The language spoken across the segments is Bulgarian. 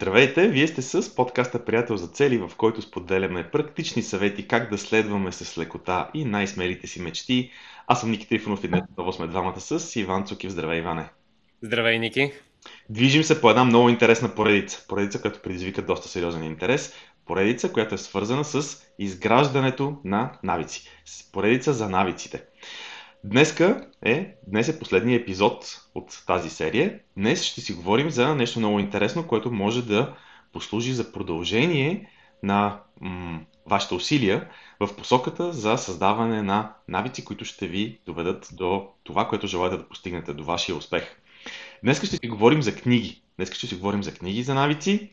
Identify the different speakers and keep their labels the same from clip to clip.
Speaker 1: Здравейте! Вие сте с подкаста Приятел за цели, в който споделяме практични съвети как да следваме с лекота и най-смелите си мечти. Аз съм Ники Трифонов и днес отново сме двамата с Иван Цукив. Здравей, Иване!
Speaker 2: Здравей, Ники!
Speaker 1: Движим се по една много интересна поредица. Поредица, която предизвика доста сериозен интерес. Поредица, която е свързана с изграждането на навици. Поредица за навиците. Днеска е, днес е последния епизод от тази серия. Днес ще си говорим за нещо много интересно, което може да послужи за продължение на м- вашите усилия в посоката за създаване на навици, които ще ви доведат до това, което желаете да постигнете, до вашия успех. Днес ще си говорим за книги. Днес ще си говорим за книги за навици.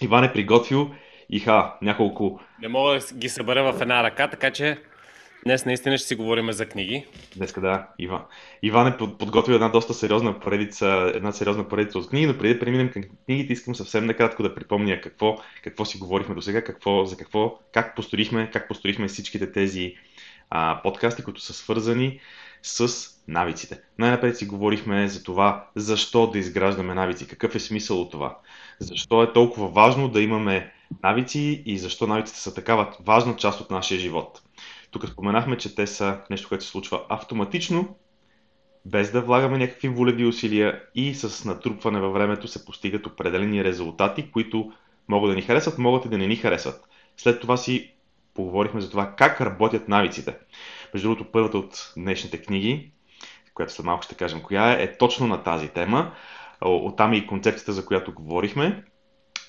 Speaker 1: Иван е приготвил иха няколко...
Speaker 2: Не мога да ги събера в една ръка, така че Днес наистина ще си говорим за книги.
Speaker 1: Днеска да, Иван. Иван е подготвил една доста сериозна поредица, една сериозна поредица от книги, но преди да преминем към книгите, искам съвсем накратко да припомня какво, какво си говорихме до сега, какво, за какво, как построихме, как построихме всичките тези а, подкасти, които са свързани с навиците. Най-напред си говорихме за това, защо да изграждаме навици, какъв е смисъл от това, защо е толкова важно да имаме навици и защо навиците са такава важна част от нашия живот. Тук споменахме, че те са нещо, което се случва автоматично, без да влагаме някакви волеви усилия и с натрупване във времето се постигат определени резултати, които могат да ни харесват, могат и да не ни харесват. След това си поговорихме за това как работят навиците. Между другото, първата от днешните книги, която след малко ще кажем коя е, е точно на тази тема. Оттам е и концепцията, за която говорихме,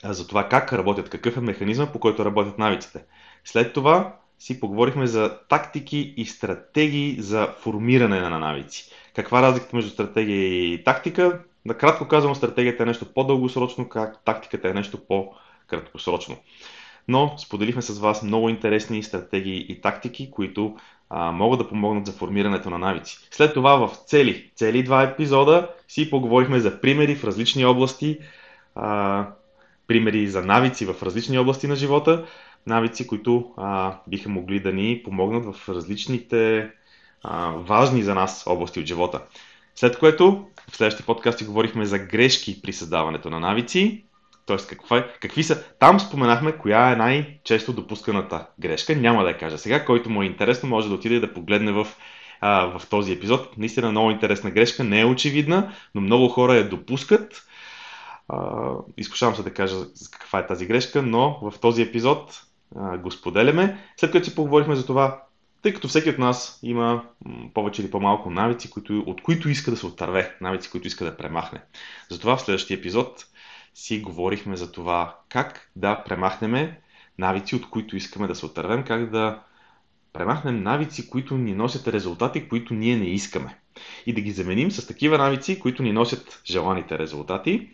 Speaker 1: за това как работят, какъв е механизъм, по който работят навиците. След това си поговорихме за тактики и стратегии за формиране на навици. Каква е разликата между стратегия и тактика? Накратко казвам, стратегията е нещо по-дългосрочно, как тактиката е нещо по-краткосрочно. Но споделихме с вас много интересни стратегии и тактики, които а, могат да помогнат за формирането на навици. След това в цели, цели два епизода си поговорихме за примери в различни области, а, примери за навици в различни области на живота навици, които а, биха могли да ни помогнат в различните а, важни за нас области от живота. След което в следващия подкаст си говорихме за грешки при създаването на навици, т.е. какви са. Там споменахме коя е най-често допусканата грешка. Няма да я кажа сега. Който му е интересно, може да отиде да погледне в, а, в този епизод. Наистина много интересна грешка. Не е очевидна, но много хора я допускат. А, изкушавам се да кажа каква е тази грешка, но в този епизод го споделяме, след като си поговорихме за това, тъй като всеки от нас има повече или по-малко навици, от които иска да се отърве, навици, които иска да премахне. Затова в следващия епизод си говорихме за това как да премахнем навици, от които искаме да се отървем, как да премахнем навици, които ни носят резултати, които ние не искаме. И да ги заменим с такива навици, които ни носят желаните резултати.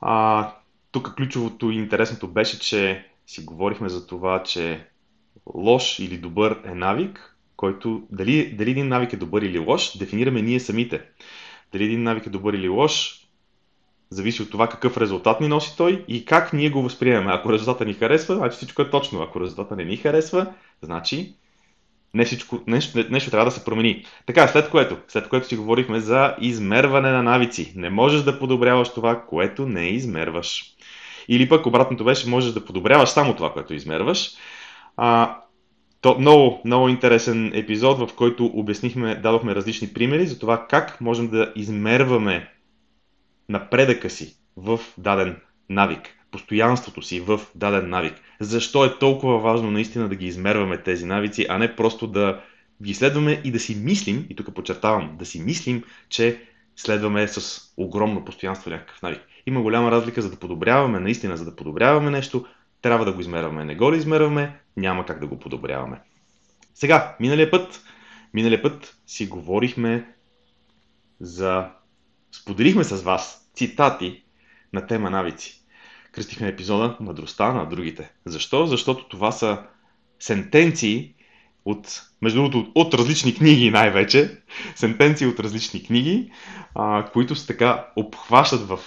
Speaker 1: А, тук ключовото и интересното беше, че си говорихме за това, че лош или добър е навик, който дали, дали един навик е добър или лош, дефинираме ние самите. Дали един навик е добър или лош, зависи от това какъв резултат ни носи той и как ние го възприемаме. Ако резултата ни харесва, значи всичко е точно. Ако резултата не ни харесва, значи не всичко, нещо, нещо трябва да се промени. Така, след което, след което си говорихме за измерване на навици. Не можеш да подобряваш това, което не измерваш. Или пък обратното беше, можеш да подобряваш само това, което измерваш. А, то, много, много интересен епизод, в който обяснихме, дадохме различни примери за това как можем да измерваме напредъка си в даден навик, постоянството си в даден навик. Защо е толкова важно наистина да ги измерваме тези навици, а не просто да ги следваме и да си мислим, и тук подчертавам, да си мислим, че следваме с огромно постоянство някакъв навик. Има голяма разлика, за да подобряваме, наистина, за да подобряваме нещо, трябва да го измерваме. Не го ли измерваме, няма как да го подобряваме. Сега, миналия път, миналия път си говорихме за... Споделихме с вас цитати на тема навици. Кръстихме епизода Мъдростта на другите. Защо? Защото това са сентенции от, между другото, от различни книги най-вече, сентенции от различни книги, а, които се така обхващат в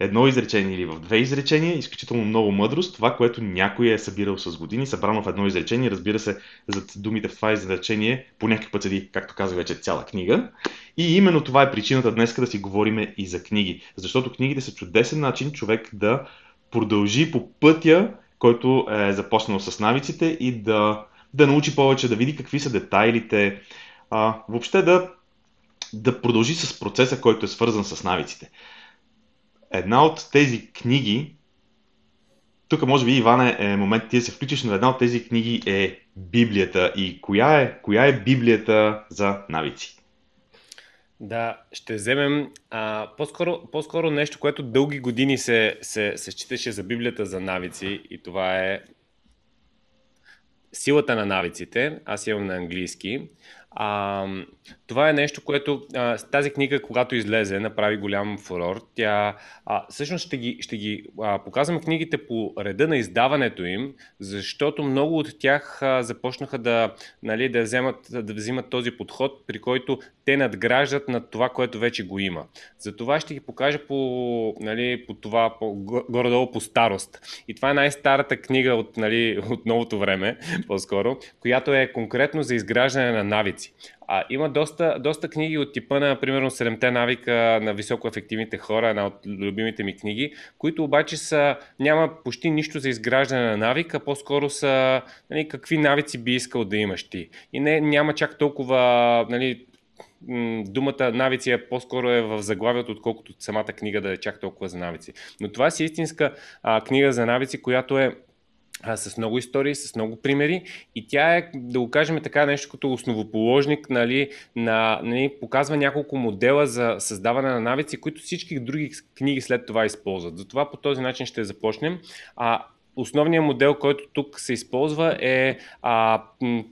Speaker 1: едно изречение или в две изречения, изключително много мъдрост, това, което някой е събирал с години, събрано в едно изречение, разбира се, зад думите в това изречение по някакъв път седи, както казах вече, цяла книга. И именно това е причината днес да си говорим и за книги. Защото книгите са чудесен начин човек да продължи по пътя, който е започнал с навиците и да, да научи повече, да види какви са детайлите, а, въобще да, да продължи с процеса, който е свързан с навиците. Една от тези книги, тук може би, Иване, е момент ти да се включиш, но една от тези книги е Библията. И коя е, коя е Библията за навици?
Speaker 2: Да, ще вземем а, по-скоро, по-скоро нещо, което дълги години се, се, се считаше за Библията за навици и това е силата на навиците. Аз имам на английски. А, това е нещо, което а, тази книга, когато излезе, направи голям фурор. Тя а, всъщност ще ги, ще ги а, показвам книгите по реда на издаването им, защото много от тях а, започнаха да, нали, да, вземат, да взимат този подход, при който те надграждат над това, което вече го има. Затова ще ги покажа по, нали, по това, по, горе-долу по старост. И това е най-старата книга от, нали, от новото време, по-скоро, която е конкретно за изграждане на навици. А, има доста, доста книги от типа на, примерно, 7 навика на високоефективните хора, една от любимите ми книги, които обаче са, няма почти нищо за изграждане на навика, по-скоро са нали, какви навици би искал да имаш ти. И не, няма чак толкова нали, думата навици е по-скоро е в заглавието, отколкото самата книга да е чак толкова за навици. Но това си истинска а, книга за навици, която е а, с много истории, с много примери и тя е, да го кажем така, нещо като основоположник, нали, на, нали, показва няколко модела за създаване на навици, които всички други книги след това използват. Затова по този начин ще започнем. А, Основният модел, който тук се използва е а,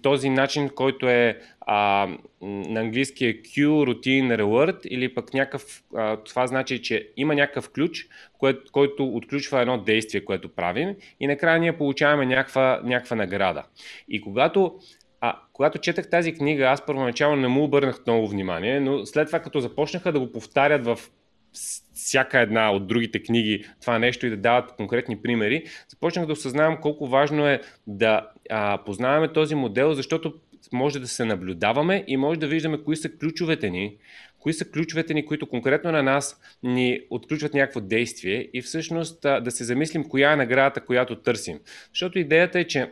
Speaker 2: този начин, който е а, на английски е Q, Routine, Reward или пък някакъв, а, това значи, че има някакъв ключ, кое, който отключва едно действие, което правим и накрая ние получаваме някаква, някаква награда. И когато а, когато четах тази книга, аз първоначално не му обърнах много внимание, но след това като започнаха да го повтарят в всяка една от другите книги това нещо и да дават конкретни примери, започнах да осъзнавам колко важно е да а, познаваме този модел, защото може да се наблюдаваме и може да виждаме кои са ключовете ни, кои са ключовете ни, които конкретно на нас ни отключват някакво действие и всъщност а, да се замислим коя е наградата, която търсим. Защото идеята е, че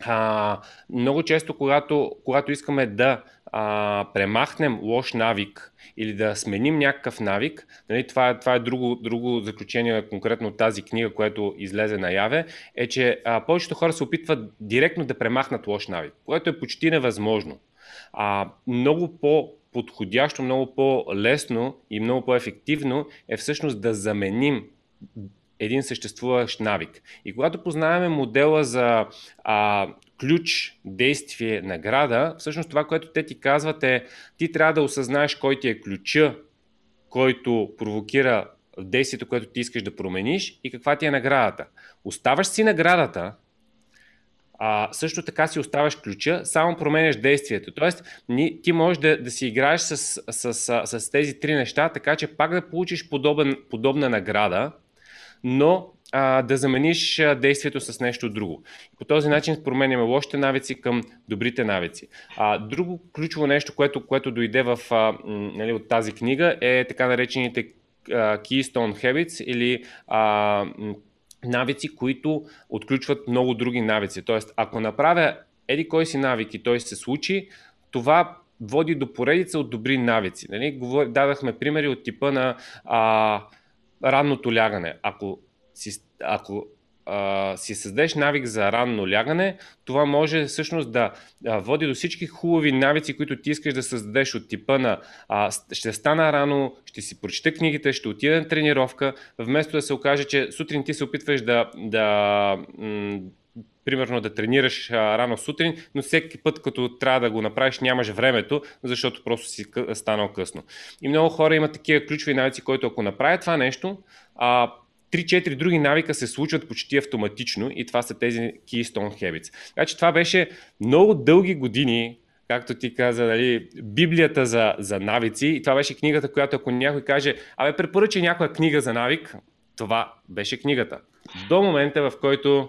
Speaker 2: а, много често, когато, когато искаме да а, премахнем лош навик или да сменим някакъв навик, нали, това, това е друго, друго заключение конкретно от тази книга, което излезе наяве, е, че а, повечето хора се опитват директно да премахнат лош навик, което е почти невъзможно. А, много по подходящо, много по-лесно и много по-ефективно е всъщност да заменим един съществуващ навик. И когато познаваме модела за а, ключ, действие, награда, всъщност това, което те ти казват е, ти трябва да осъзнаеш кой ти е ключа, който провокира действието, което ти искаш да промениш и каква ти е наградата. Оставаш си наградата, а, също така си оставаш ключа, само променяш действието. Тоест, ти можеш да, да си играеш с, с, с, с тези три неща, така че пак да получиш подобен, подобна награда, но а, да замениш действието с нещо друго. По този начин променяме лошите навици към добрите навици. А, друго ключово нещо, което, което дойде в, а, нали, от тази книга е така наречените а, Keystone Habits или а, навици, които отключват много други навици. Тоест, ако направя еди кой си навик и той се случи, това води до поредица от добри навици. Нали? Дадахме примери от типа на а, ранното лягане. Ако си, ако а, си създадеш навик за ранно лягане, това може всъщност да а, води до всички хубави навици, които ти искаш да създадеш от типа на а, ще стана рано, ще си прочета книгите, ще отида на тренировка, вместо да се окаже, че сутрин ти се опитваш да, да м- примерно да тренираш а, рано сутрин, но всеки път, като трябва да го направиш, нямаш времето, защото просто си станал късно. И много хора имат такива ключови навици, които ако направят това нещо, а, 3-4 други навика се случват почти автоматично и това са тези Keystone Habits. Че това беше много дълги години, както ти каза, нали, Библията за, за навици. И това беше книгата, която ако някой каже, абе, препоръча някоя книга за навик, това беше книгата. До момента, в който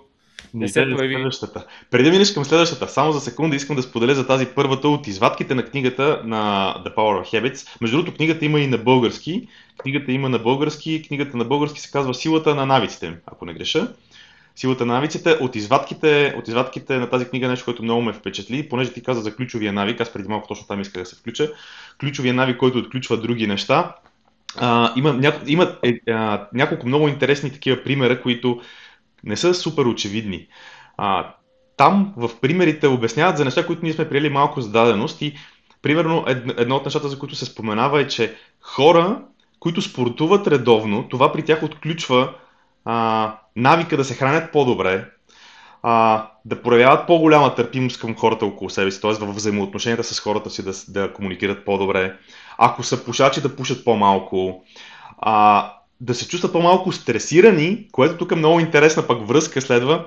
Speaker 1: Не се появи. Следващата. Преди да минеш към следващата, само за секунда искам да споделя за тази първата от извадките на книгата на The Power of Habits. Между другото, книгата има и на български. Книгата има на български. Книгата на български се казва Силата на навиците, ако не греша. Силата на навиците. От извадките, от извадките на тази книга нещо, което много ме впечатли, понеже ти каза за ключовия навик, аз преди малко точно там исках да се включа. Ключовия навик, който отключва други неща. А, има, има е, а, няколко много интересни такива примера, които не са супер очевидни. А, там в примерите обясняват за неща, които ние сме приели малко за даденост и примерно едно от нещата, за които се споменава е, че хора, които спортуват редовно, това при тях отключва а, навика да се хранят по-добре, а, да проявяват по-голяма търпимост към хората около себе си, т.е. в взаимоотношенията с хората си да, да комуникират по-добре. Ако са пушачи, да пушат по-малко. А, да се чувстват по-малко стресирани, което тук е много интересна пък връзка следва,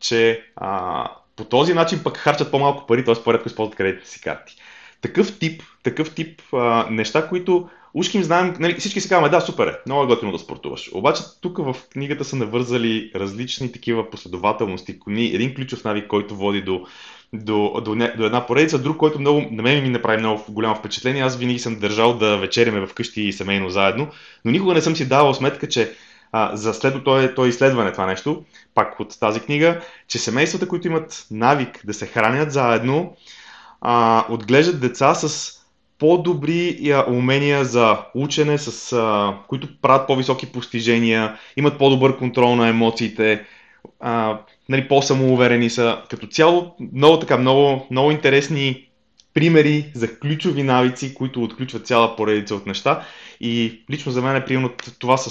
Speaker 1: че а, по този начин пък харчат по-малко пари, т.е. по-редко използват кредитните си карти. Такъв тип, такъв тип а, неща, които ушки им знаем, нали, всички си казваме, да, супер е, много е готино да спортуваш. Обаче тук в книгата са навързали различни такива последователности. Един ключов навик, който води до, до, до, до една поредица, друг, който много, на мен ми направи много голямо впечатление. Аз винаги съм държал да вечеряме вкъщи и семейно заедно, но никога не съм си давал сметка, че а, за следното е, то е изследване това нещо, пак от тази книга, че семействата, които имат навик да се хранят заедно, а, отглеждат деца с по-добри умения за учене, с, а, които правят по-високи постижения, имат по-добър контрол на емоциите, а, нали, по-самоуверени са. Като цяло, много така, много, много интересни примери за ключови навици, които отключват цяла поредица от неща. И лично за мен, е примерно, това с,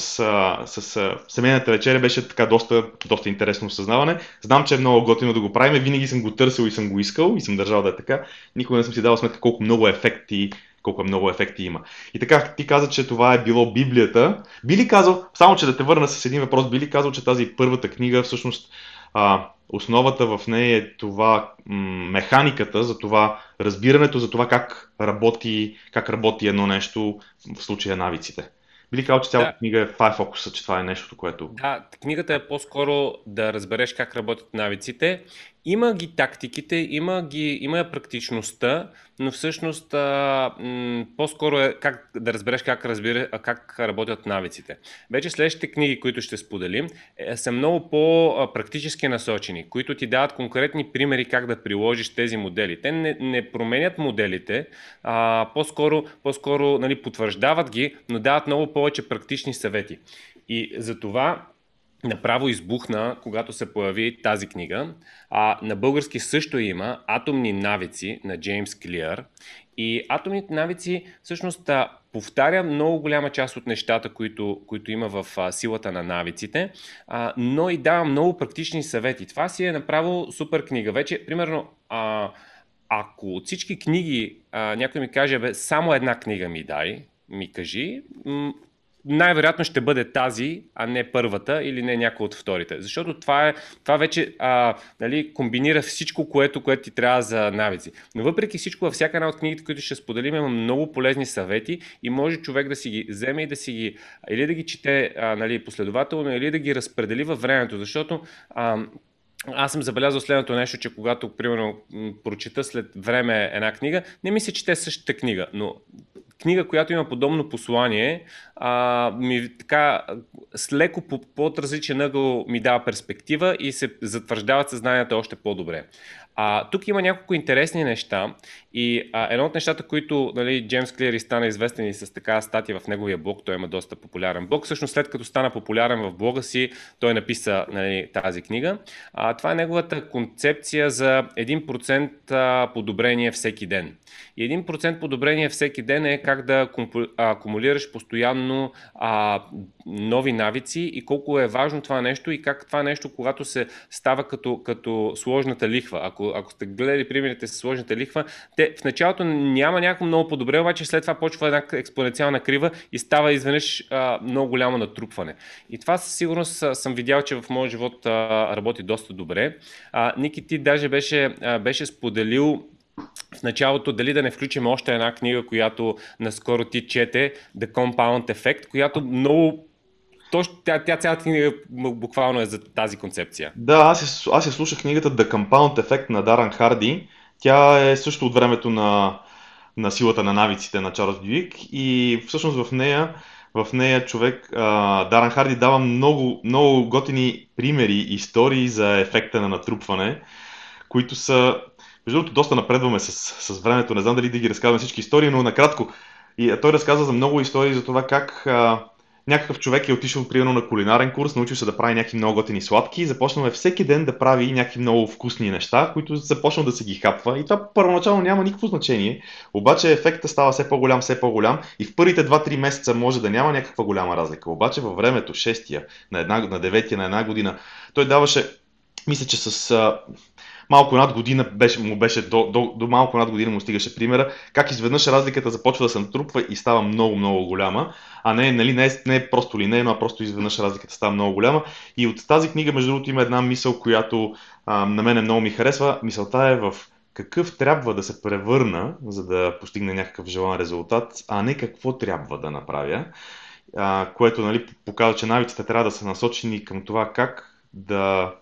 Speaker 1: с, семейната вечеря беше така доста, доста интересно осъзнаване. Знам, че е много готино да го правим. Винаги съм го търсил и съм го искал и съм държал да е така. Никога не съм си дал сметка колко много ефекти колко много ефекти има. И така, ти каза, че това е било Библията. Би ли казал, само че да те върна с един въпрос, би ли казал, че тази първата книга всъщност а, основата в нея е това м- механиката, за това разбирането за това как работи, как работи едно нещо, в случая навиците. Би ли казал, че цялата да. книга е, това е фокуса, че това е нещото, което...
Speaker 2: Да, книгата е по-скоро да разбереш как работят навиците има ги тактиките, има, ги, има я практичността, но всъщност а, м- по-скоро е как да разбереш как, разбира, как работят навиците. Вече следващите книги, които ще споделим, е, са много по-практически насочени, които ти дават конкретни примери как да приложиш тези модели. Те не, не променят моделите, а, по-скоро, по-скоро нали, потвърждават ги, но дават много повече практични съвети. И за това направо избухна, когато се появи тази книга. А, на български също има Атомни навици на Джеймс Клиър. И атомните навици всъщност повтаря много голяма част от нещата, които, които има в а, силата на навиците, а, но и дава много практични съвети. Това си е направо супер книга. Вече, примерно, а, ако от всички книги а, някой ми каже, бе, само една книга ми дай, ми кажи, най-вероятно ще бъде тази, а не първата или не някоя от вторите. Защото това, е, това вече а, нали, комбинира всичко, което, което ти трябва за навици. Но въпреки всичко, във всяка една от книгите, които ще споделим, има много полезни съвети и може човек да си ги вземе и да си ги, или да ги чете а, нали, последователно, или да ги разпредели във времето. Защото а, аз съм забелязал следното нещо, че когато, примерно, прочита след време една книга, не мисля, че те същата книга, но книга, която има подобно послание, а, ми така с леко по, по различен ъгъл ми дава перспектива и се затвърждават съзнанието още по-добре. А, тук има няколко интересни неща и а, едно от нещата, които нали, Джеймс Клири стана известен и с така статия в неговия блог, той има доста популярен блог. Всъщност след като стана популярен в блога си, той написа нали, тази книга. А, това е неговата концепция за 1% подобрение всеки ден. И 1% подобрение всеки ден е как да акумулираш постоянно а, нови навици и колко е важно това нещо и как това нещо, когато се става като, като сложната лихва. Ако, ако сте гледали примерите с сложната лихва, те в началото няма някакво много подобре, обаче след това почва една експоненциална крива и става изведнъж много голямо натрупване. И това със сигурност съм видял, че в моят живот а, работи доста добре. А, Ники, ти даже беше, а, беше споделил в началото дали да не включим още една книга, която наскоро ти чете, The Compound Effect, която много точно, тя, тя цялата книга буквално е за тази концепция.
Speaker 1: Да, аз, аз я слушах книгата The Compound Effect на Даран Харди. Тя е също от времето на, на силата на навиците на Чарлз Дюик и всъщност в нея в нея човек, Даран Харди дава много, много готини примери, истории за ефекта на натрупване, които са, между другото, доста напредваме с, с времето. Не знам дали да ги разказвам всички истории, но накратко. И той разказва за много истории за това как а, някакъв човек е отишъл примерно на кулинарен курс, научил се да прави някакви много готини сладки и започнал е всеки ден да прави някакви много вкусни неща, които започнал да се ги хапва. И това първоначално няма никакво значение, обаче ефекта става все по-голям, все по-голям и в първите 2-3 месеца може да няма някаква голяма разлика. Обаче във времето, 6-я, на, една, на 9-я, на една година, той даваше, мисля, че с малко над година беше, му беше, до, до, до малко над година му стигаше примера, как изведнъж разликата започва да се натрупва и става много, много голяма, а не, нали, не, е, не е просто линейно, а просто изведнъж разликата става много голяма. И от тази книга, между другото, има една мисъл, която а, на мен много ми харесва. Мисълта е в какъв трябва да се превърна, за да постигне някакъв желан резултат, а не какво трябва да направя, а, което нали, показва, че навиците трябва да са насочени към това как да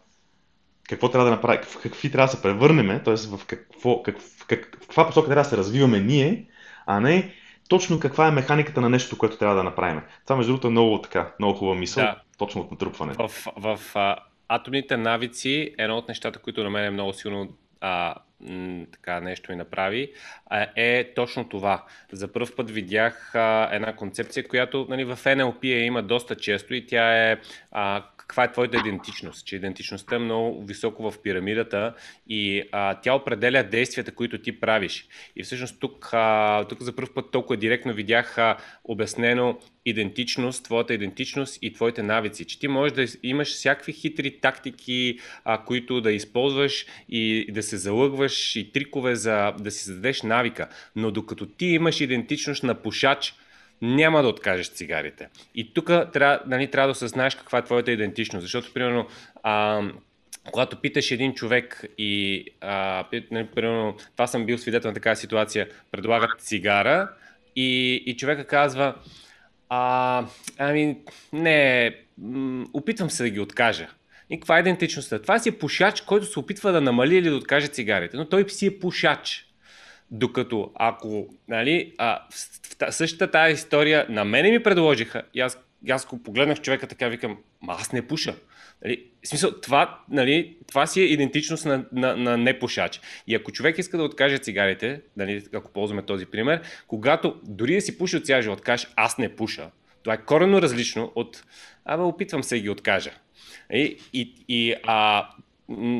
Speaker 1: какво трябва да направим, в какви трябва да се превърнем, т.е. в, какво, как, в, как, в каква посока трябва да се развиваме ние, а не точно каква е механиката на нещо, което трябва да направим. Това, между другото, е много, така, много хубава мисъл, да. точно от натрупване.
Speaker 2: В, в, а, атомните навици, едно от нещата, които на мен е много силно а, м, така нещо ми направи, а, е точно това. За първ път видях а, една концепция, която нали, в NLP я има доста често и тя е а, каква е твоята идентичност, че идентичността е много високо в пирамидата и а, тя определя действията, които ти правиш. И всъщност тук, а, тук за първ път толкова директно видях а, обяснено идентичност, твоята идентичност и твоите навици. Че ти можеш да имаш всякакви хитри тактики, а, които да използваш и да се залъгваш и трикове за да си създадеш навика. Но докато ти имаш идентичност на пушач, няма да откажеш цигарите. И тук трябва, нали, трябва да осъзнаеш каква е твоята идентичност, защото, примерно, а, когато питаш един човек и, а, нали, примерно, това съм бил свидетел на такава ситуация, предлагат цигара и, и човека казва, а, ами, не, опитвам се да ги откажа. И каква е идентичността? Това си е пушач, който се опитва да намали или да откаже цигарите, но той си е пушач. Докато ако, нали, а, в същата тази история на мене ми предложиха, и аз, аз го погледнах човека така, викам, ма аз не пуша. Нали, в смисъл, това, нали, това си е идентичност на, на, на непушач. И ако човек иска да откаже цигарите, нали, ако ползваме този пример, когато дори да си пуши от цял живот, кажеш аз не пуша, това е коренно различно от абе опитвам се да ги откажа. И, и, и а,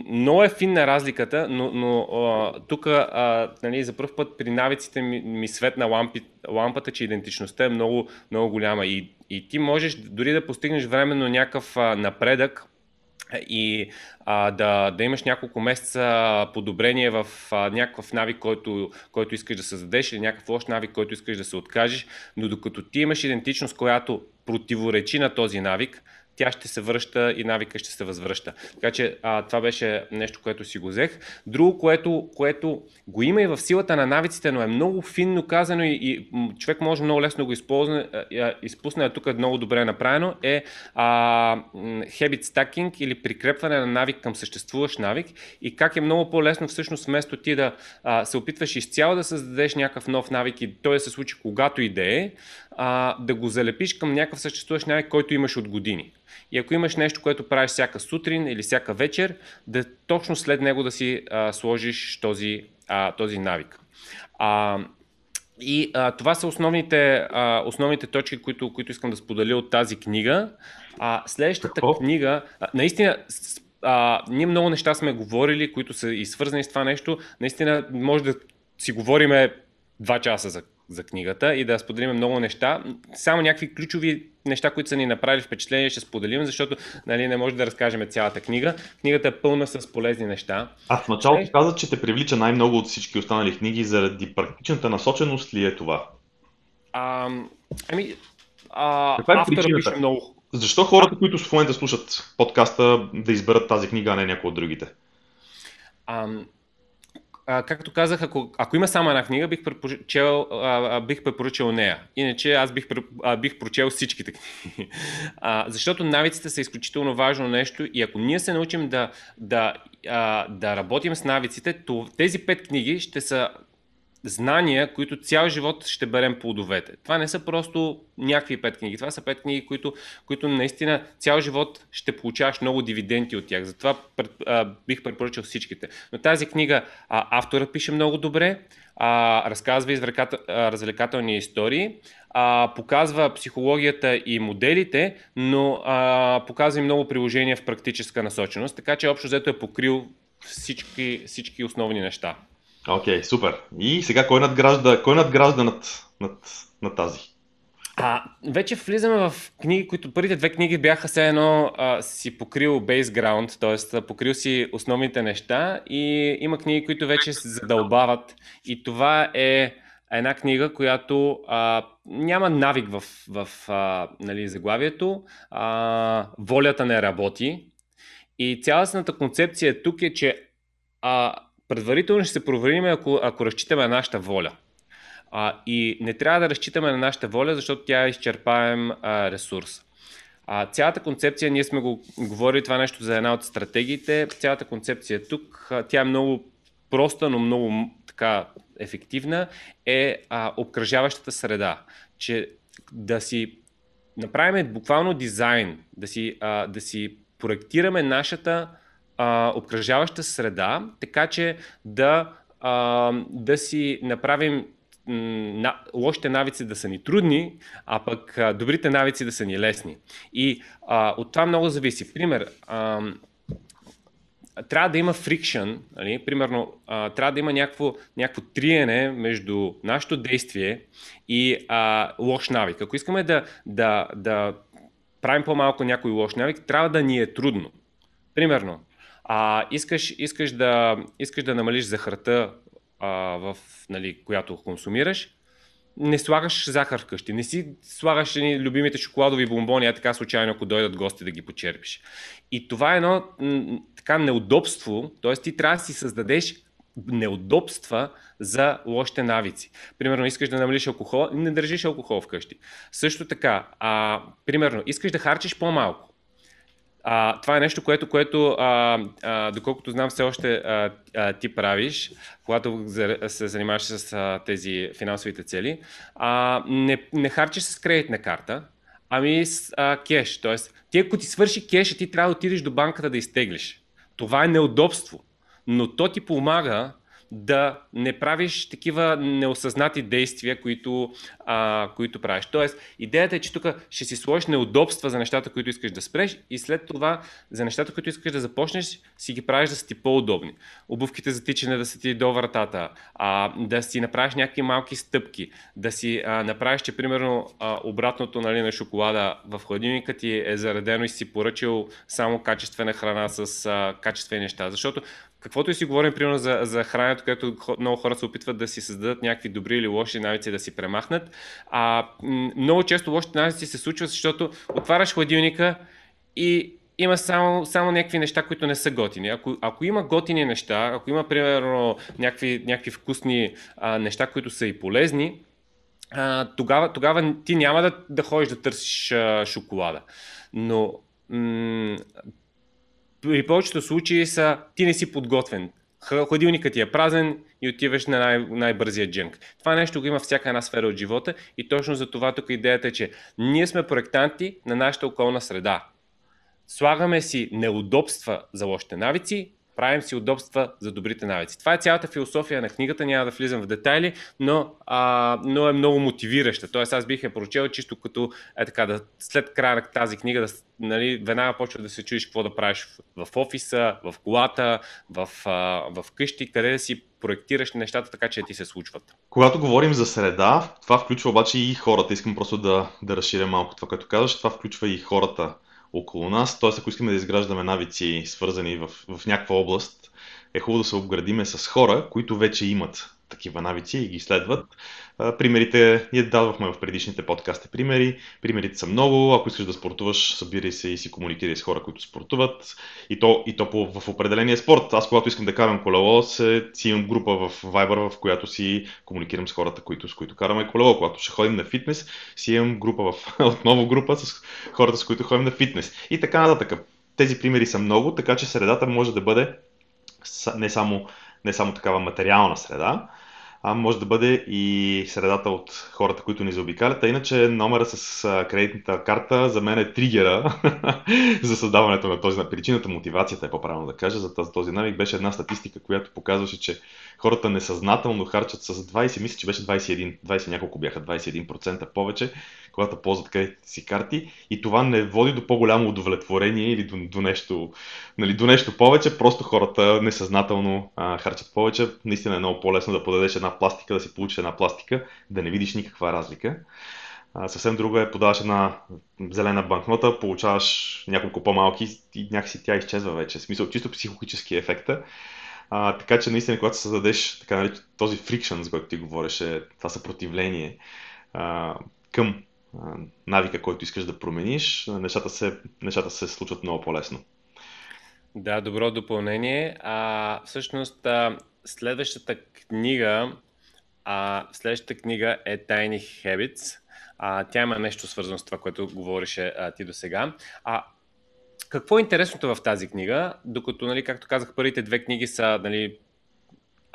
Speaker 2: много е финна разликата, но, но тук нали, за първ път при навиците ми, ми светна лампи, лампата, че идентичността е много, много голяма. И, и ти можеш дори да постигнеш временно някакъв напредък и а, да, да имаш няколко месеца подобрение в а, някакъв навик, който, който искаш да създадеш или някакъв лош навик, който искаш да се откажеш, но докато ти имаш идентичност, която противоречи на този навик, тя ще се връща и навика ще се възвръща. Така че а, това беше нещо, което си го взех. Друго, което, което го има и в силата на навиците, но е много финно казано и, и човек може много лесно го използва, изпусне, а тук е много добре направено, е а, habit stacking или прикрепване на навик към съществуващ навик и как е много по-лесно всъщност вместо ти да а, се опитваш изцяло да създадеш някакъв нов навик и той да се случи когато и да е, а, да го залепиш към някакъв съществуващ навик, който имаш от години. И ако имаш нещо, което правиш всяка сутрин или всяка вечер, да точно след него да си а, сложиш този, а, този навик. А, и а, това са основните, а, основните точки, които, които искам да споделя от тази книга. А, следващата Какво? книга, а, наистина, а, ние много неща сме говорили, които са и свързани с това нещо. Наистина, може да си говориме два часа за за книгата и да споделим много неща. Само някакви ключови неща, които са ни направили впечатление, ще споделим, защото нали, не може да разкажем цялата книга. Книгата е пълна с полезни неща.
Speaker 1: А в началото е... каза, че те привлича най-много от всички останали книги заради практичната насоченост ли е това?
Speaker 2: А, ами, а, Каква е автора пише много.
Speaker 1: Защо хората, които в момента слушат подкаста, да изберат тази книга, а не някои от другите?
Speaker 2: А, както казах, ако, ако има само една книга, бих препоръчал, а, бих препоръчал нея. Иначе аз бих, а, бих прочел всичките книги. А, защото навиците са изключително важно нещо и ако ние се научим да, да, а, да работим с навиците, то тези пет книги ще са знания, които цял живот ще берем плодовете. Това не са просто някакви пет книги. Това са пет книги, които, които наистина цял живот ще получаваш много дивиденти от тях. Затова а, бих препоръчал всичките. Но тази книга а, автора пише много добре, а, разказва развлекателни истории, а, показва психологията и моделите, но а, показва и много приложения в практическа насоченост, така че общо взето е покрил всички, всички основни неща.
Speaker 1: Окей, okay, супер. И сега кой надгражда, кой надгражда над, над, над тази?
Speaker 2: А, вече влизаме в книги, които първите две книги бяха все едно а, си покрил бейсграунд, т.е. покрил си основните неща и има книги, които вече се задълбават и това е една книга, която а, няма навик в, в а, нали, заглавието, а, волята не работи и цялостната концепция тук е, че а, предварително ще се проверим, ако, ако разчитаме на нашата воля. А, и не трябва да разчитаме на нашата воля, защото тя е изчерпаем а, ресурс. А, цялата концепция, ние сме го говорили това нещо за една от стратегиите, цялата концепция е тук, а, тя е много проста, но много така ефективна, е а, обкръжаващата среда. Че да си направим буквално дизайн, да си, а, да си проектираме нашата а, обкръжаваща среда, така че да, а, да си направим на, лошите навици да са ни трудни, а пък а, добрите навици да са ни лесни. И а, от това много зависи. Пример, а, трябва да има фрикшън, нали? примерно а, трябва да има някакво, някакво триене между нашето действие и а, лош навик. Ако искаме да, да, да правим по-малко някой лош навик, трябва да ни е трудно. Примерно, а, искаш, искаш, да, искаш да намалиш захарта, а, в, нали, която консумираш, не слагаш захар вкъщи, не си слагаш ни любимите шоколадови бомбони, а така случайно, ако дойдат гости да ги почерпиш. И това е едно така неудобство, т.е. ти трябва да си създадеш неудобства за лошите навици. Примерно, искаш да намалиш алкохол, не държиш алкохол вкъщи. Също така, а, примерно, искаш да харчиш по-малко. А, това е нещо, което, което а, а, доколкото знам, все още а, а, ти правиш, когато се занимаваш с а, тези финансовите цели. А, не, не харчиш с кредитна карта, ами с а, кеш. Тоест, ти ако ти свърши кеша, ти трябва да отидеш до банката да изтеглиш. Това е неудобство. Но то ти помага да не правиш такива неосъзнати действия, които, а, които правиш. Тоест, идеята е, че тук ще си сложиш неудобства за нещата, които искаш да спреш и след това за нещата, които искаш да започнеш, си ги правиш да са ти по-удобни. Обувките за тичане да са ти до вратата, а, да си направиш някакви малки стъпки, да си а, направиш, че примерно а, обратното нали, на шоколада в хладилника ти е заредено и си поръчал само качествена храна с а, качествени неща. Защото каквото и си говорим, примерно, за, за храненето, където много хора се опитват да си създадат някакви добри или лоши навици да си премахнат, а, много често лошите навици се случват, защото отваряш хладилника и има само, само някакви неща, които не са готини. Ако, ако има готини неща, ако има, примерно, някакви, някакви вкусни а, неща, които са и полезни, а, тогава, тогава ти няма да, да ходиш да търсиш а, шоколада. Но м- при повечето случаи са ти не си подготвен. Хладилникът ти е празен и отиваш на най- най-бързия дженк. Това нещо го има всяка една сфера от живота и точно за това тук идеята е, че ние сме проектанти на нашата околна среда. Слагаме си неудобства за лошите навици, правим си удобства за добрите навици. Това е цялата философия на книгата, няма да влизам в детайли, но, а, но е много мотивираща. Тоест аз бих я прочел чисто като е така, да, след края на тази книга да, нали, веднага почва да се чуеш какво да правиш в, в офиса, в колата, в, а, в къщи, къде да си проектираш нещата така, че ти се случват.
Speaker 1: Когато говорим за среда, това включва обаче и хората. Искам просто да, да разширя малко това, което казваш. Това включва и хората около нас. Т.е. ако искаме да изграждаме навици, свързани в, в някаква област, е хубаво да се обградиме с хора, които вече имат такива навици и ги следват. Примерите, ние дадохме в предишните подкасти примери. Примерите са много. Ако искаш да спортуваш, събирай се и си комуникирай с хора, които спортуват. И то, и то по, в определения спорт. Аз, когато искам да карам колело, се, си имам група в Viber, в която си комуникирам с хората, които, с които караме колело. Когато ще ходим на фитнес, си имам група в, отново група с хората, с които ходим на фитнес. И така нататък. Тези примери са много, така че средата може да бъде не само, не само такава материална среда, а може да бъде и средата от хората, които ни заобикалят. А иначе номера с кредитната карта за мен е тригера за създаването на този, на причината, мотивацията е по-правилно да кажа, за този, навик беше една статистика, която показваше, че хората несъзнателно харчат с 20, мисля, че беше 21, 20 няколко бяха, 21% повече, когато ползват кредитните си карти и това не води до по-голямо удовлетворение или до, до, нещо, нали, до нещо повече, просто хората несъзнателно а, харчат повече. Наистина е много по-лесно да подадеш една пластика, да си получиш една пластика, да не видиш никаква разлика. А, съвсем друго е подаваш една зелена банкнота, получаваш няколко по-малки и някакси тя изчезва вече. В смисъл, чисто психологически ефекта. А, така че наистина, когато създадеш така, нали, този фрикшн, за който ти говореше, това съпротивление а, към а, навика, който искаш да промениш, нещата се, нещата се случват много по-лесно.
Speaker 2: Да, добро допълнение. А, всъщност, а, следващата книга, а, следващата книга е Tiny Habits. А, тя има нещо свързано с това, което говореше а, ти до сега. А, какво е интересното в тази книга? Докато, нали, както казах, първите две книги са нали,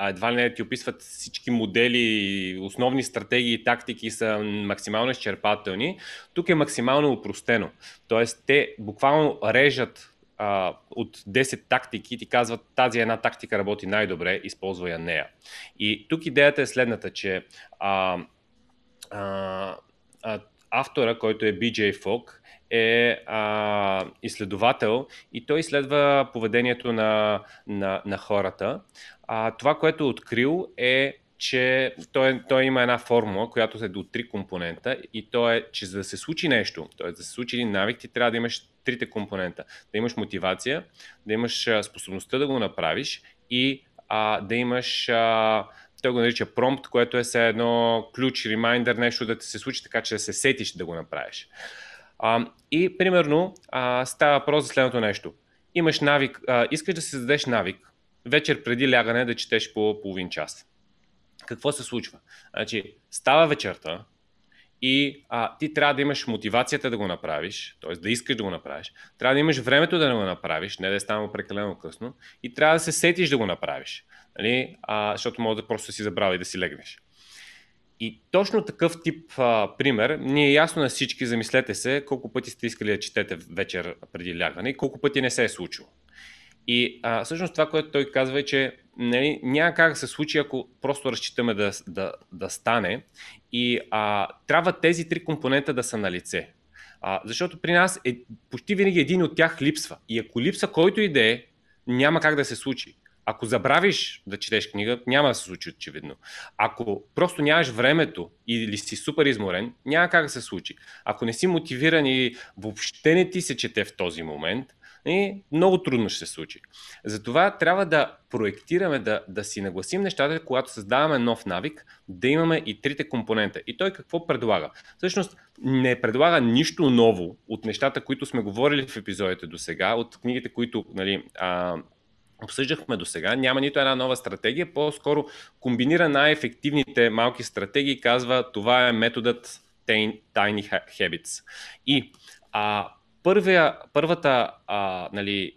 Speaker 2: едва ли не ти описват всички модели, основни стратегии и тактики са максимално изчерпателни. Тук е максимално упростено. Тоест, те буквално режат а, от 10 тактики и ти казват тази една тактика работи най-добре, използвай я нея. И тук идеята е следната, че а, а, автора, който е BJ Fogg, е а, изследовател и той изследва поведението на, на, на хората. А, това, което е открил е, че той, той има една формула, която е до три компонента и то е, че за да се случи нещо, т.е. да се случи един навик, ти трябва да имаш трите компонента. Да имаш мотивация, да имаш способността да го направиш и а, да имаш а, той го нарича промпт, което е все едно ключ, ремайндър, нещо да ти се случи така, че да се сетиш да го направиш. А, и примерно а, става въпрос за следното нещо. Имаш навик, а, искаш да се зададеш навик, вечер преди лягане да четеш по половин час. Какво се случва? Значи, става вечерта и а, ти трябва да имаш мотивацията да го направиш, т.е. да искаш да го направиш. Трябва да имаш времето да не го направиш, не да е станало прекалено късно. И трябва да се сетиш да го направиш. Нали? А, защото може да просто си забравя и да си легнеш. И точно такъв тип а, пример ни е ясно на всички, замислете се колко пъти сте искали да четете вечер преди лягане и колко пъти не се е случило. И а, всъщност това, което той казва е, че нали, няма как да се случи, ако просто разчитаме да, да, да стане. И а, трябва тези три компонента да са на лице. А, защото при нас е, почти винаги един от тях липсва. И ако липса който и да е, няма как да се случи. Ако забравиш да четеш книга, няма да се случи очевидно. Ако просто нямаш времето или си супер изморен, няма как да се случи. Ако не си мотивиран и въобще не ти се чете в този момент, и много трудно ще се случи. Затова трябва да проектираме, да, да си нагласим нещата, когато създаваме нов навик, да имаме и трите компонента. И той какво предлага? Всъщност не предлага нищо ново от нещата, които сме говорили в епизодите до сега, от книгите, които нали, а, обсъждахме до сега. Няма нито една нова стратегия, по-скоро комбинира най-ефективните малки стратегии, казва това е методът Tiny Habits. И а, първия, първата, а, нали,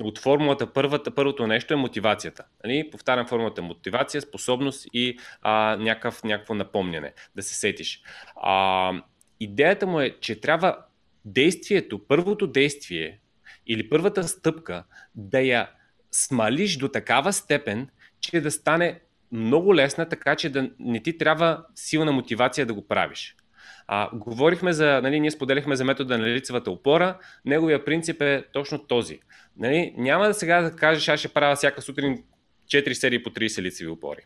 Speaker 2: от формулата, първата, първото нещо е мотивацията. Нали? Повтарям формулата мотивация, способност и а, някакъв, някакво напомняне, да се сетиш. А, идеята му е, че трябва действието, първото действие или първата стъпка да я смалиш до такава степен, че да стане много лесна, така че да не ти трябва силна мотивация да го правиш. А, говорихме за, нали, ние споделихме за метода на лицевата опора. Неговия принцип е точно този. Нали, няма да сега да кажеш, аз ще правя всяка сутрин 4 серии по 30 лицеви опори.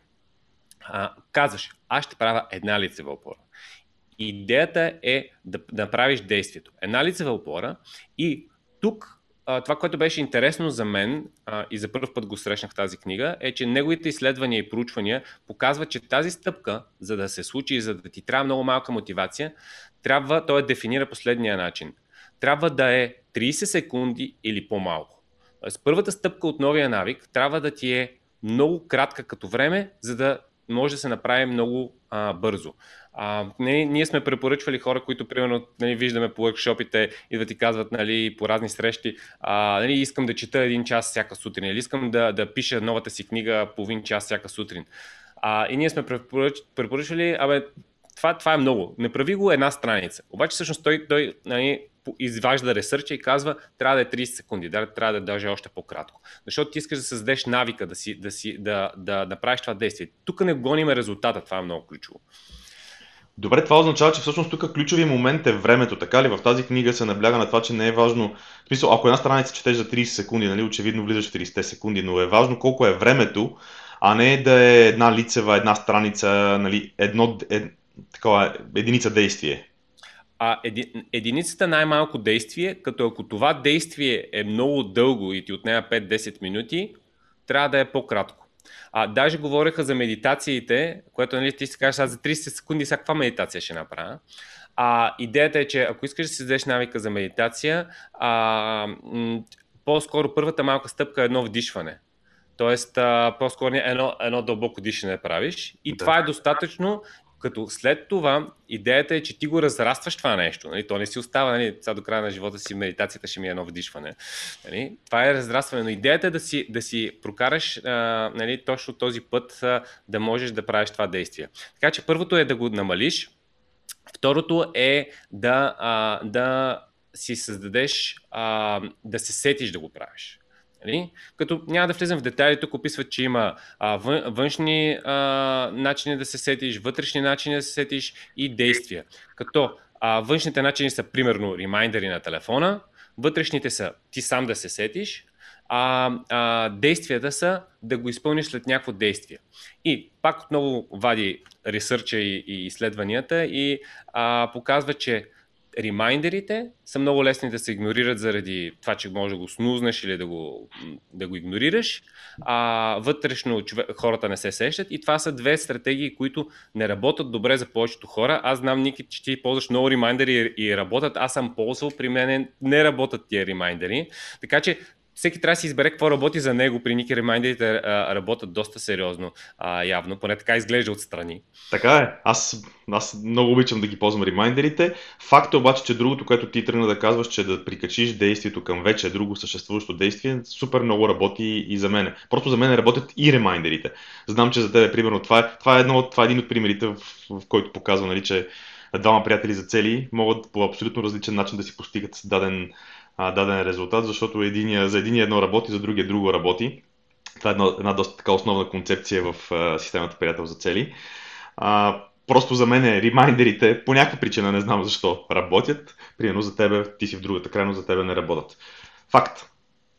Speaker 2: А, казваш, аз ще правя една лицева опора. Идеята е да, направиш действието. Една лицева опора и тук това, което беше интересно за мен а, и за първ път го срещнах тази книга, е, че неговите изследвания и проучвания показват, че тази стъпка, за да се случи и за да ти трябва много малка мотивация, трябва, той е дефинира последния начин. Трябва да е 30 секунди или по-малко. Тоест, първата стъпка от новия навик трябва да ти е много кратка като време, за да може да се направи много а, бързо. А, не, ние сме препоръчвали хора, които примерно нали, виждаме по workshopите и да ти казват нали, по разни срещи, а, нали, искам да чета един час всяка сутрин или искам да, да пиша новата си книга половин час всяка сутрин. А, и ние сме препоръч, препоръчвали, абе, това, това е много. Не прави го една страница. Обаче всъщност той, той нали, изважда ресърча и казва, трябва да е 30 секунди, да, трябва да е даже още по-кратко. Защото ти искаш да създадеш навика да, си, да, си, да, да направиш това действие. Тук не гоним резултата, това е много ключово.
Speaker 1: Добре, това означава, че всъщност тук ключови момент е времето, така ли? В тази книга се набляга на това, че не е важно. В смисъл, ако една страница четеш за 30 секунди, нали, очевидно влизаш в 30 секунди, но е важно колко е времето, а не да е една лицева, една страница, нали, едно, такова, единица действие.
Speaker 2: А еди, единицата най-малко действие, като ако това действие е много дълго и ти отнема 5-10 минути, трябва да е по-кратко. А, даже говореха за медитациите, което нали, ти си кажеш, аз за 30 секунди сега каква медитация ще направя. А, идеята е, че ако искаш да си задеш навика за медитация, а, м- по-скоро първата малка стъпка е едно вдишване. Тоест, а, по-скоро едно, едно дълбоко дишане правиш. И да. това е достатъчно като след това идеята е, че ти го разрастваш това нещо. Нали? То не си остава, нали? сега до края на живота си медитацията ще ми е едно вдишване. Нали? Това е разрастване, но идеята е да си, да си прокараш а, нали, точно този път а, да можеш да правиш това действие. Така че първото е да го намалиш, второто е да, а, да си създадеш, а, да се сетиш да го правиш. Нали? Като няма да влизам в детайли, тук описват, че има а, вън, външни начини да се сетиш, вътрешни начини да се сетиш и действия. Като външните начини са примерно ремайдери на телефона, вътрешните са ти сам да се сетиш, а, действията са да го изпълниш след някакво действие. И пак отново вади ресърча и, изследванията и показва, че ремайндерите са много лесни да се игнорират заради това, че може да го снузнеш или да го, да го игнорираш. А вътрешно хората не се сещат. И това са две стратегии, които не работят добре за повечето хора. Аз знам, Ники, че ти ползваш много ремайндери и работят. Аз съм ползвал, при мен не работят тия ремайндери. Така че всеки трябва да си избере какво работи за него. При Ники ремайндерите работят доста сериозно, а, явно, поне така изглежда отстрани.
Speaker 1: Така е. Аз, аз много обичам да ги ползвам ремайндерите. Факт е обаче, че другото, което ти тръгна да казваш, че да прикачиш действието към вече друго съществуващо действие, супер много работи и за мен. Просто за мен работят и ремайндерите. Знам, че за теб, примерно, това е, това е, едно, това е един от примерите, в, в който показва, нали, че двама приятели за цели могат по абсолютно различен начин да си постигат даден а, даден резултат, защото единия, за един едно работи, за другия друго работи. Това е една, една доста така основна концепция в а, системата приятел за цели. А, просто за мен е ремайндерите по някаква причина, не знам защо, работят. Примерно за тебе, ти си в другата крайно, за тебе не работят. Факт.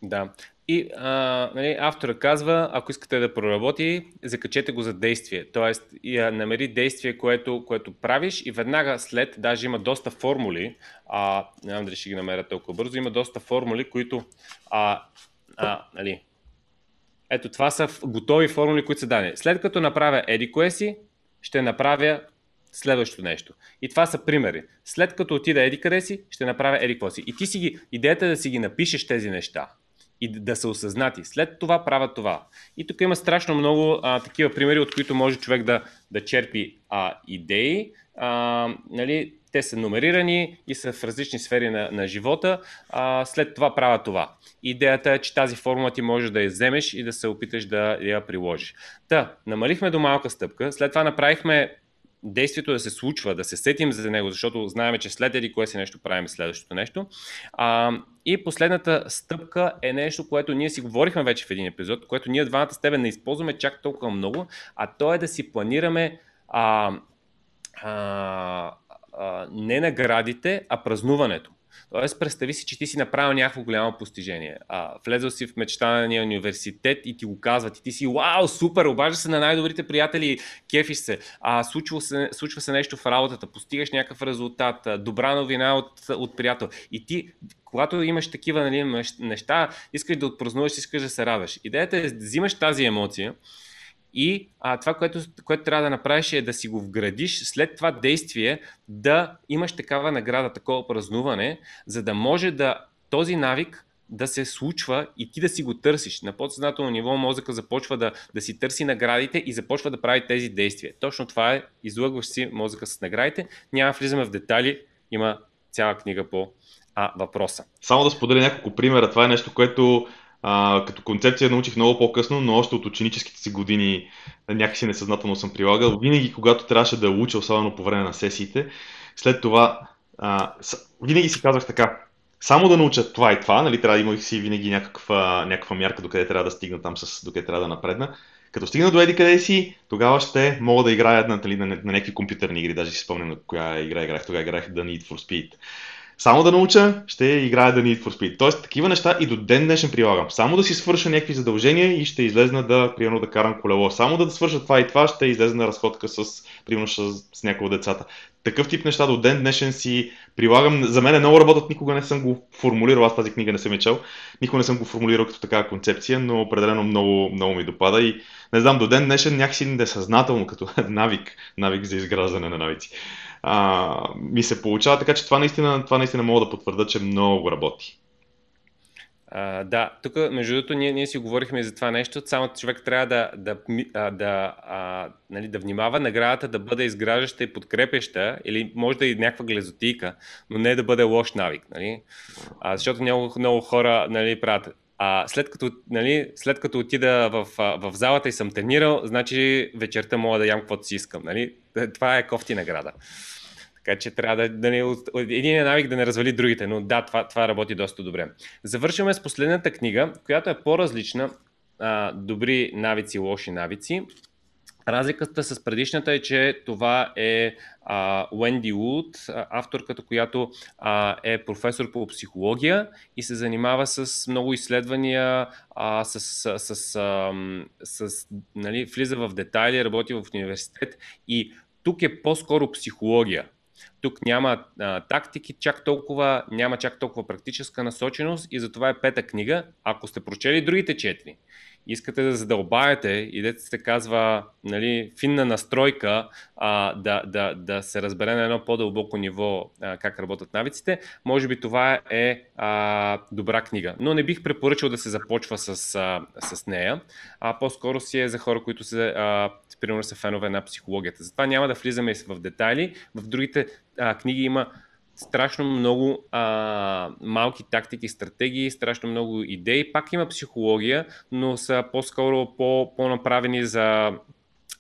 Speaker 2: Да. И а, нали, автора казва, ако искате да проработи, закачете го за действие. Тоест, я намери действие, което, което правиш и веднага след, даже има доста формули, а, не знам дали ще ги намеря толкова бързо, има доста формули, които а, а, нали, ето това са готови формули, които са дадени. След като направя еди кое си, ще направя следващото нещо. И това са примери. След като отида еди къде ще направя еди какво си. И ти си ги, идеята е да си ги напишеш тези неща и да са осъзнати. След това правят това. И тук има страшно много а, такива примери, от които може човек да, да черпи а, идеи. А, нали, те са номерирани и са в различни сфери на, на живота. А, след това правят това. Идеята е, че тази формула ти може да я вземеш и да се опиташ да я приложиш. Та, намалихме до малка стъпка, след това направихме действието да се случва, да се сетим за него, защото знаем, че след еди кое си нещо правим следващото нещо. А, и последната стъпка е нещо, което ние си говорихме вече в един епизод, което ние двамата с тебе не използваме чак толкова много, а то е да си планираме а, а, а, не наградите, а празнуването. Тоест, представи си, че ти си направил някакво голямо постижение. А, влезъл си в мечтания университет и ти го казват. И ти си, вау, супер, обажда се на най-добрите приятели, кефиш се. А, случва, се, случва се нещо в работата, постигаш някакъв резултат, добра новина от, от приятел. И ти, когато имаш такива нали, неща, искаш да отпразнуваш, искаш да се радваш. Идеята е взимаш тази емоция, и а, това, което, което трябва да направиш е да си го вградиш след това действие да имаш такава награда, такова празнуване, за да може да този навик да се случва и ти да си го търсиш. На подсъзнателно ниво мозъка започва да, да си търси наградите и започва да прави тези действия. Точно това е, излъгваш си мозъка с наградите. Няма влизаме в детали, има цяла книга по а, въпроса.
Speaker 1: Само да споделя няколко примера. Това е нещо, което а, като концепция научих много по-късно, но още от ученическите си години някакси несъзнателно съм прилагал. Винаги, когато трябваше да уча, особено по време на сесиите, след това а, винаги си казвах така, само да науча това и това, нали, трябва да имах си винаги някаква, някаква мярка докъде трябва да стигна там, с, докъде трябва да напредна. Като стигна до еди къде си, тогава ще мога да играя на, нали, на, на, на някакви компютърни игри, даже си спомням на коя игра играх, тогава играх The Need for Speed само да науча, ще играя The Need for Speed. Тоест, такива неща и до ден днешен прилагам. Само да си свърша някакви задължения и ще излезна да, примерно, да карам колело. Само да свърша това и това, ще излезна на разходка с, примерно, с, с някои от децата. Такъв тип неща до ден днешен си прилагам. За мен е много работят, никога не съм го формулирал, аз тази книга не съм е чел, никога не съм го формулирал като такава концепция, но определено много, много ми допада и не знам, до ден днешен някакси несъзнателно, като навик, навик за изграждане на навици а, ми се получава, така че това наистина, това наистина мога да потвърда, че много работи.
Speaker 2: А, да, тук между другото ние, ние си говорихме за това нещо, само човек трябва да, да, да, а, нали, да внимава наградата да бъде изграждаща и подкрепеща, или може да и някаква глезотика, но не да бъде лош навик. Нали? А, защото много, много хора нали, правят а, след, като, нали, след като отида в, в залата и съм тренирал, значи вечерта мога да ям каквото си искам. Нали? Това е кофти награда. Така че трябва да, да не, един е навик да не развали другите, но да, това, това работи доста добре. Завършваме с последната книга, която е по-различна. А, добри навици, лоши навици. Разликата с предишната е, че това е а, Уенди Вуд, авторката, която а, е професор по психология и се занимава с много изследвания, а, с, с, с, а, с нали, влиза в детайли, работи в университет и тук е по-скоро психология. Тук няма а, тактики чак толкова, няма чак толкова практическа насоченост и затова е пета книга. Ако сте прочели другите четири, искате да задълбаете и дете се казва нали, финна настройка а, да, да, да се разбере на едно по-дълбоко ниво а, как работят навиците, може би това е а, добра книга. Но не бих препоръчал да се започва с, а, с нея, а по-скоро си е за хора, които се, а, примерно са фенове на психологията. Затова няма да влизаме в детайли. В другите а, книги има страшно много а, малки тактики, стратегии, страшно много идеи. Пак има психология, но са по-скоро по, по-направени за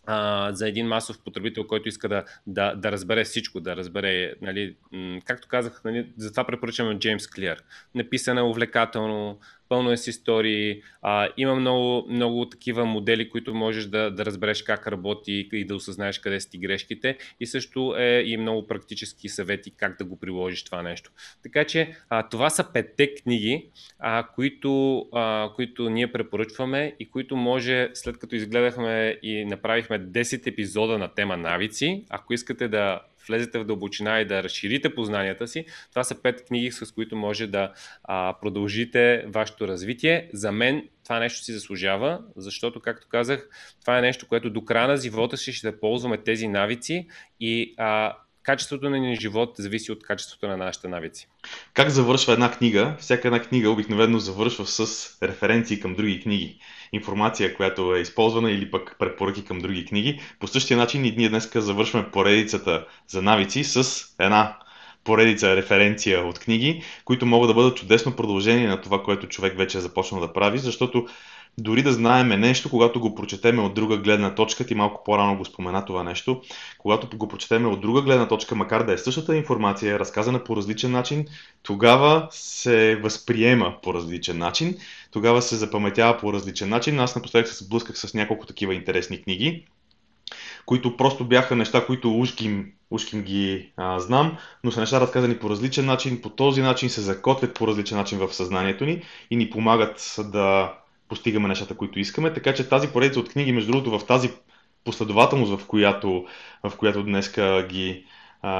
Speaker 2: а, за един масов потребител, който иска да, да, да разбере всичко, да разбере, нали, както казах, нали, затова препоръчваме Джеймс Клиер. Написано увлекателно, пълно е с истории, а, има много, много такива модели, които можеш да, да разбереш как работи и да осъзнаеш къде са ти грешките и също е и много практически съвети как да го приложиш това нещо. Така че а, това са петте книги, а, които, а, които ние препоръчваме и които може, след като изгледахме и направихме 10 епизода на тема навици, ако искате да влезете в дълбочина и да разширите познанията си, това са пет книги, с които може да а, продължите вашето развитие. За мен това нещо си заслужава, защото, както казах, това е нещо, което до края на живота си ще ползваме тези навици и а, качеството на ни живот зависи от качеството на нашите навици.
Speaker 1: Как завършва една книга? Всяка една книга обикновено завършва с референции към други книги. Информация, която е използвана или пък препоръки към други книги. По същия начин и ние днес завършваме поредицата за навици с една поредица референция от книги, които могат да бъдат чудесно продължение на това, което човек вече е започнал да прави, защото дори да знаеме нещо, когато го прочетеме от друга гледна точка, ти малко по-рано го спомена това нещо, когато го прочетеме от друга гледна точка, макар да е същата информация, разказана по различен начин, тогава се възприема по различен начин, тогава се запаметява по различен начин. Аз напоследък се сблъсках с няколко такива интересни книги които просто бяха неща, които ушким, ушким ги а, знам, но са неща разказани по различен начин, по този начин се закотвят по различен начин в съзнанието ни и ни помагат да постигаме нещата, които искаме. Така че тази поредица от книги, между другото, в тази последователност, в която, в която днеска ги,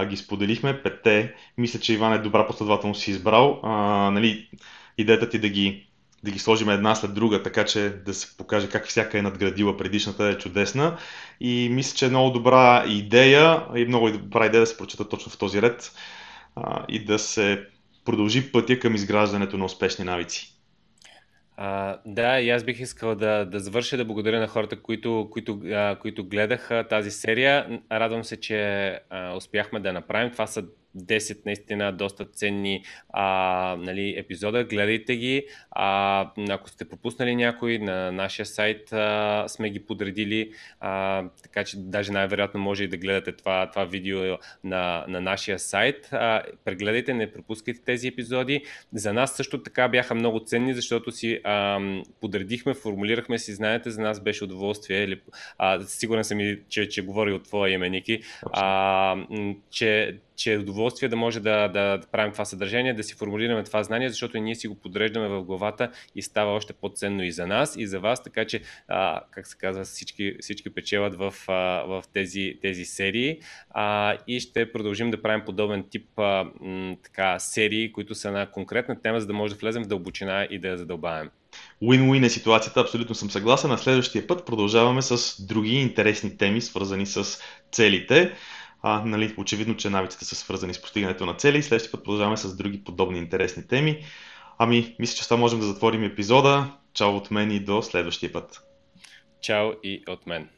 Speaker 1: ги споделихме, петте, мисля, че Иван е добра последователност си избрал. А, нали, идеята ти да ги, да ги сложим една след друга, така че да се покаже как всяка е надградила предишната е чудесна. И мисля, че е много добра идея и много добра идея да се прочета точно в този ред а, и да се продължи пътя към изграждането на успешни навици.
Speaker 2: А, да, и аз бих искал да, да завърша да благодаря на хората, които, които, а, които гледаха тази серия. Радвам се, че а, успяхме да направим. Това са 10 наистина доста ценни а, нали, епизода. Гледайте ги. А, ако сте пропуснали някой, на нашия сайт а, сме ги подредили, а, така че даже най-вероятно може и да гледате това, това видео на, на нашия сайт. А, прегледайте, не пропускайте тези епизоди. За нас също така бяха много ценни, защото си а, подредихме, формулирахме си, знаете, за нас беше удоволствие. А, сигурен съм и, че, че говори от твоя име, Ники, а, че че е удоволствие да може да, да, да правим това съдържание, да си формулираме това знание, защото ние си го подреждаме в главата и става още по-ценно и за нас, и за вас, така че, а, как се казва, всички, всички печелят в, а, в тези, тези серии а, и ще продължим да правим подобен тип а, м, така, серии, които са на конкретна тема, за да може да влезем в дълбочина и да я задълбаем.
Speaker 1: Win-win е ситуацията, абсолютно съм съгласен. На следващия път продължаваме с други интересни теми, свързани с целите. А, нали, очевидно, че навиците са свързани с постигането на цели. Следващия път продължаваме с други подобни интересни теми. Ами, мисля, че с това можем да затворим епизода. Чао от мен и до следващия път.
Speaker 2: Чао и от мен.